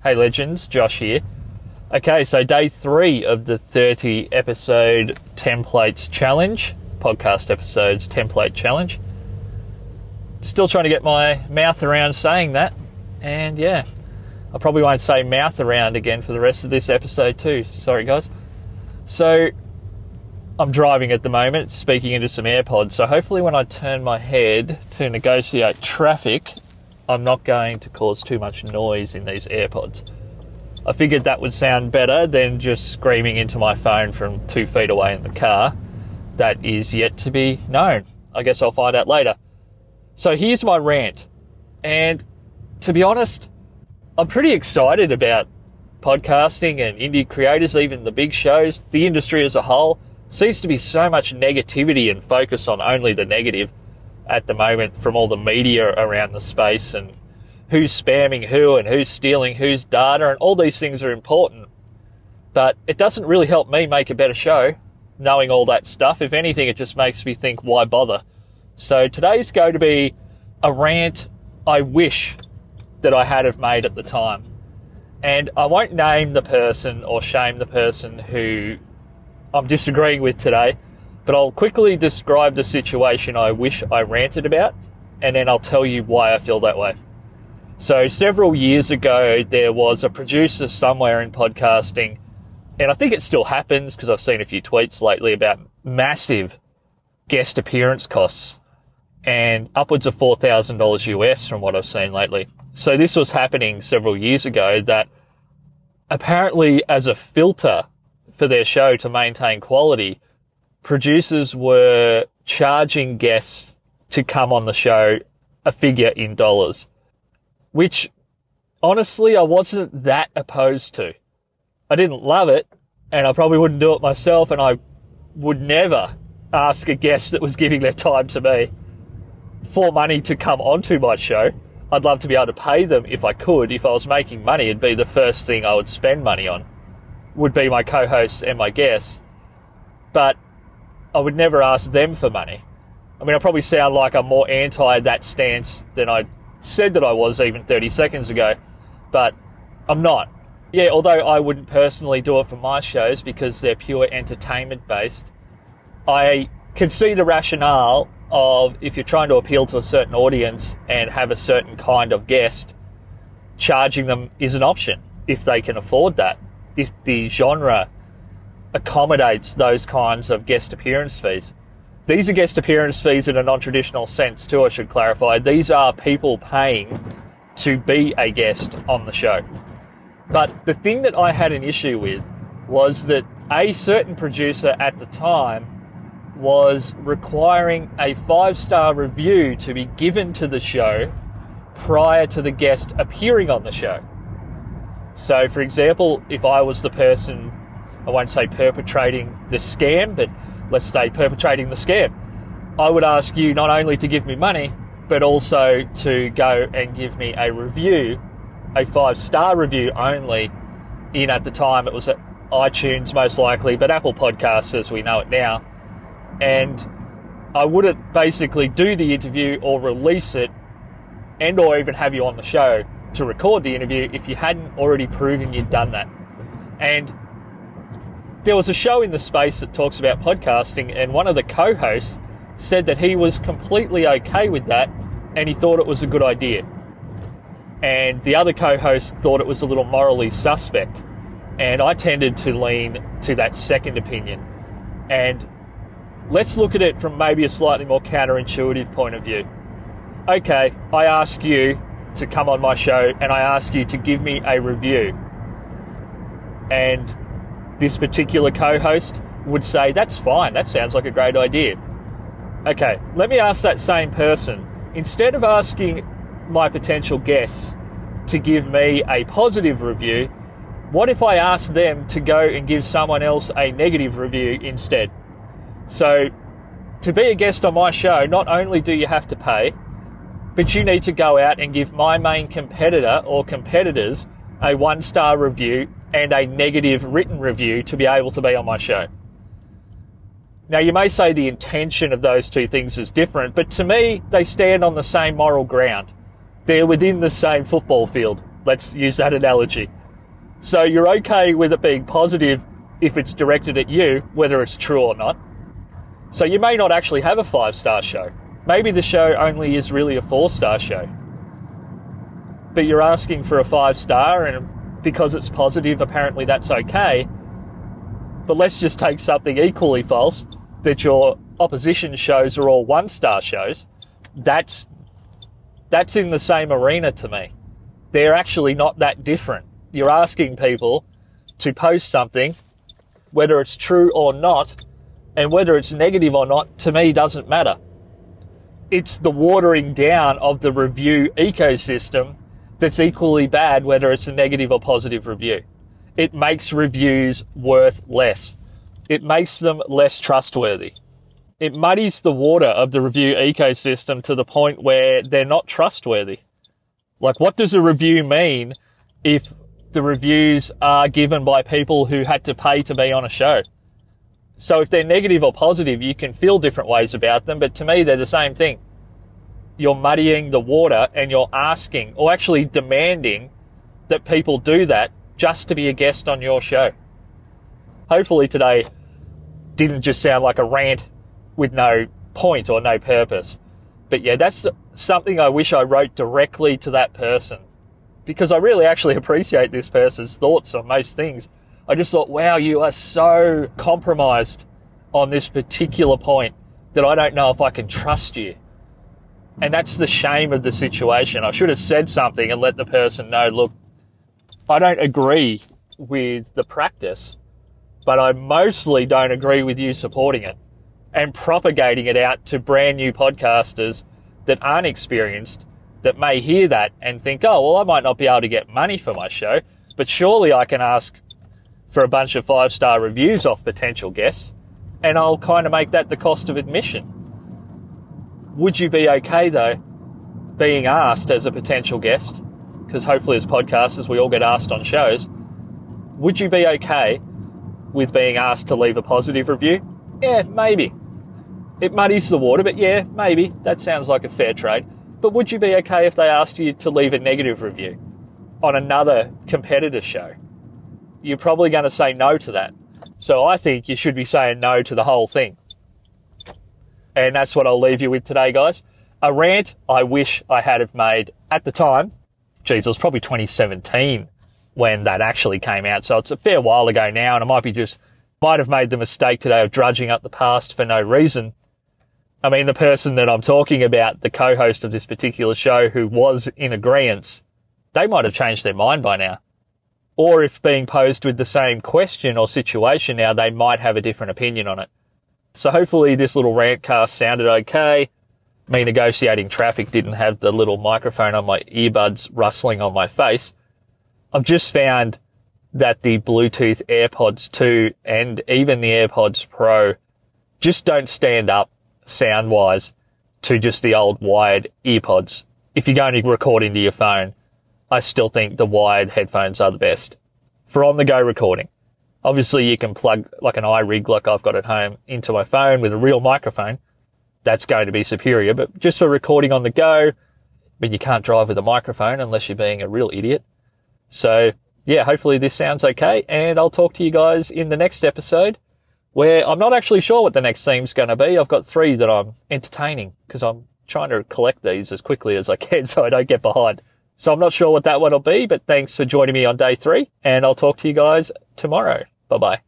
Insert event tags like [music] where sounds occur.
Hey legends, Josh here. Okay, so day three of the 30 episode templates challenge, podcast episodes template challenge. Still trying to get my mouth around saying that, and yeah, I probably won't say mouth around again for the rest of this episode too. Sorry, guys. So, I'm driving at the moment, speaking into some AirPods, so hopefully when I turn my head to negotiate traffic, I'm not going to cause too much noise in these AirPods. I figured that would sound better than just screaming into my phone from two feet away in the car. That is yet to be known. I guess I'll find out later. So here's my rant. And to be honest, I'm pretty excited about podcasting and indie creators, even the big shows, the industry as a whole. Seems to be so much negativity and focus on only the negative at the moment from all the media around the space and who's spamming who and who's stealing whose data and all these things are important. But it doesn't really help me make a better show knowing all that stuff. If anything, it just makes me think, why bother? So today's going to be a rant I wish that I had have made at the time. And I won't name the person or shame the person who I'm disagreeing with today but I'll quickly describe the situation I wish I ranted about, and then I'll tell you why I feel that way. So, several years ago, there was a producer somewhere in podcasting, and I think it still happens because I've seen a few tweets lately about massive guest appearance costs and upwards of $4,000 US from what I've seen lately. So, this was happening several years ago that apparently, as a filter for their show to maintain quality, producers were charging guests to come on the show a figure in dollars, which honestly I wasn't that opposed to. I didn't love it, and I probably wouldn't do it myself, and I would never ask a guest that was giving their time to me for money to come onto my show. I'd love to be able to pay them if I could. If I was making money, it'd be the first thing I would spend money on, would be my co-hosts and my guests. But I would never ask them for money. I mean, I probably sound like I'm more anti that stance than I said that I was even 30 seconds ago, but I'm not. Yeah, although I wouldn't personally do it for my shows because they're pure entertainment based, I can see the rationale of if you're trying to appeal to a certain audience and have a certain kind of guest, charging them is an option if they can afford that. If the genre accommodates those kinds of guest appearance fees. These are guest appearance fees in a non traditional sense, too, I should clarify. These are people paying to be a guest on the show. But the thing that I had an issue with was that a certain producer at the time was requiring a five star review to be given to the show prior to the guest appearing on the show. So, for example, if I was the person I won't say perpetrating the scam, but let's say perpetrating the scam. I would ask you not only to give me money, but also to go and give me a review, a five star review only. In at the time, it was at iTunes most likely, but Apple Podcasts as we know it now. And I wouldn't basically do the interview or release it and or even have you on the show to record the interview if you hadn't already proven you'd done that. And there was a show in the space that talks about podcasting, and one of the co hosts said that he was completely okay with that and he thought it was a good idea. And the other co host thought it was a little morally suspect. And I tended to lean to that second opinion. And let's look at it from maybe a slightly more counterintuitive point of view. Okay, I ask you to come on my show and I ask you to give me a review. And this particular co host would say, That's fine, that sounds like a great idea. Okay, let me ask that same person, instead of asking my potential guests to give me a positive review, what if I ask them to go and give someone else a negative review instead? So, to be a guest on my show, not only do you have to pay, but you need to go out and give my main competitor or competitors a one star review and a negative written review to be able to be on my show. Now, you may say the intention of those two things is different, but to me, they stand on the same moral ground. They're within the same football field, Let's use that analogy. So you're okay with it being positive if it's directed at you, whether it's true or not. So you may not actually have a five star show. Maybe the show only is really a four star show. But you're asking for a five star, and because it's positive, apparently that's okay. But let's just take something equally false that your opposition shows are all one star shows. That's that's in the same arena to me. They're actually not that different. You're asking people to post something, whether it's true or not, and whether it's negative or not, to me doesn't matter. It's the watering down of the review ecosystem that's equally bad, whether it's a negative or positive review. It makes reviews worth less. It makes them less trustworthy. It muddies the water of the review ecosystem to the point where they're not trustworthy. Like, what does a review mean if the reviews are given by people who had to pay to be on a show? So if they're negative or positive, you can feel different ways about them, but to me, they're the same thing. You're muddying the water and you're asking, or actually demanding, that people do that just to be a guest on your show. Hopefully today didn't just sound like a rant with no point or no purpose. But yeah, that's something I wish I wrote directly to that person because I really actually appreciate this person's thoughts on most things. I just thought, wow, you are so compromised on this particular point that I don't know if I can trust you. And that's the shame of the situation. I should have said something and let the person know, look, I don't agree with the practice, but I mostly don't agree with you supporting it and propagating it out to brand new podcasters that aren't experienced that may hear that and think, oh, well, I might not be able to get money for my show, but surely I can ask for a bunch of five star reviews off potential guests and I'll kind of make that the cost of admission. Would you be okay though, being asked as a potential guest? Because hopefully, as podcasters, we all get asked on shows. Would you be okay with being asked to leave a positive review? Yeah, maybe. It muddies the water, but yeah, maybe. That sounds like a fair trade. But would you be okay if they asked you to leave a negative review on another competitor show? You're probably going to say no to that. So I think you should be saying no to the whole thing. And that's what I'll leave you with today, guys. A rant I wish I had have made at the time. Geez, it was probably 2017 when that actually came out. So it's a fair while ago now, and I might be just might have made the mistake today of drudging up the past for no reason. I mean, the person that I'm talking about, the co-host of this particular show who was in agreement, they might have changed their mind by now. Or if being posed with the same question or situation now, they might have a different opinion on it. So hopefully this little rant cast sounded okay. Me negotiating traffic didn't have the little microphone on my earbuds rustling on my face. I've just found that the Bluetooth AirPods 2 and even the AirPods Pro just don't stand up sound wise to just the old wired earpods. If you're going to record into your phone, I still think the wired headphones are the best for on the go recording. Obviously, you can plug like an iRig like I've got at home into my phone with a real microphone. That's going to be superior, but just for recording on the go, but you can't drive with a microphone unless you're being a real idiot. So yeah, hopefully this sounds okay. And I'll talk to you guys in the next episode where I'm not actually sure what the next theme's going to be. I've got three that I'm entertaining because I'm trying to collect these as quickly as I can [laughs] so I don't get behind. So I'm not sure what that one will be, but thanks for joining me on day three and I'll talk to you guys tomorrow. Bye bye.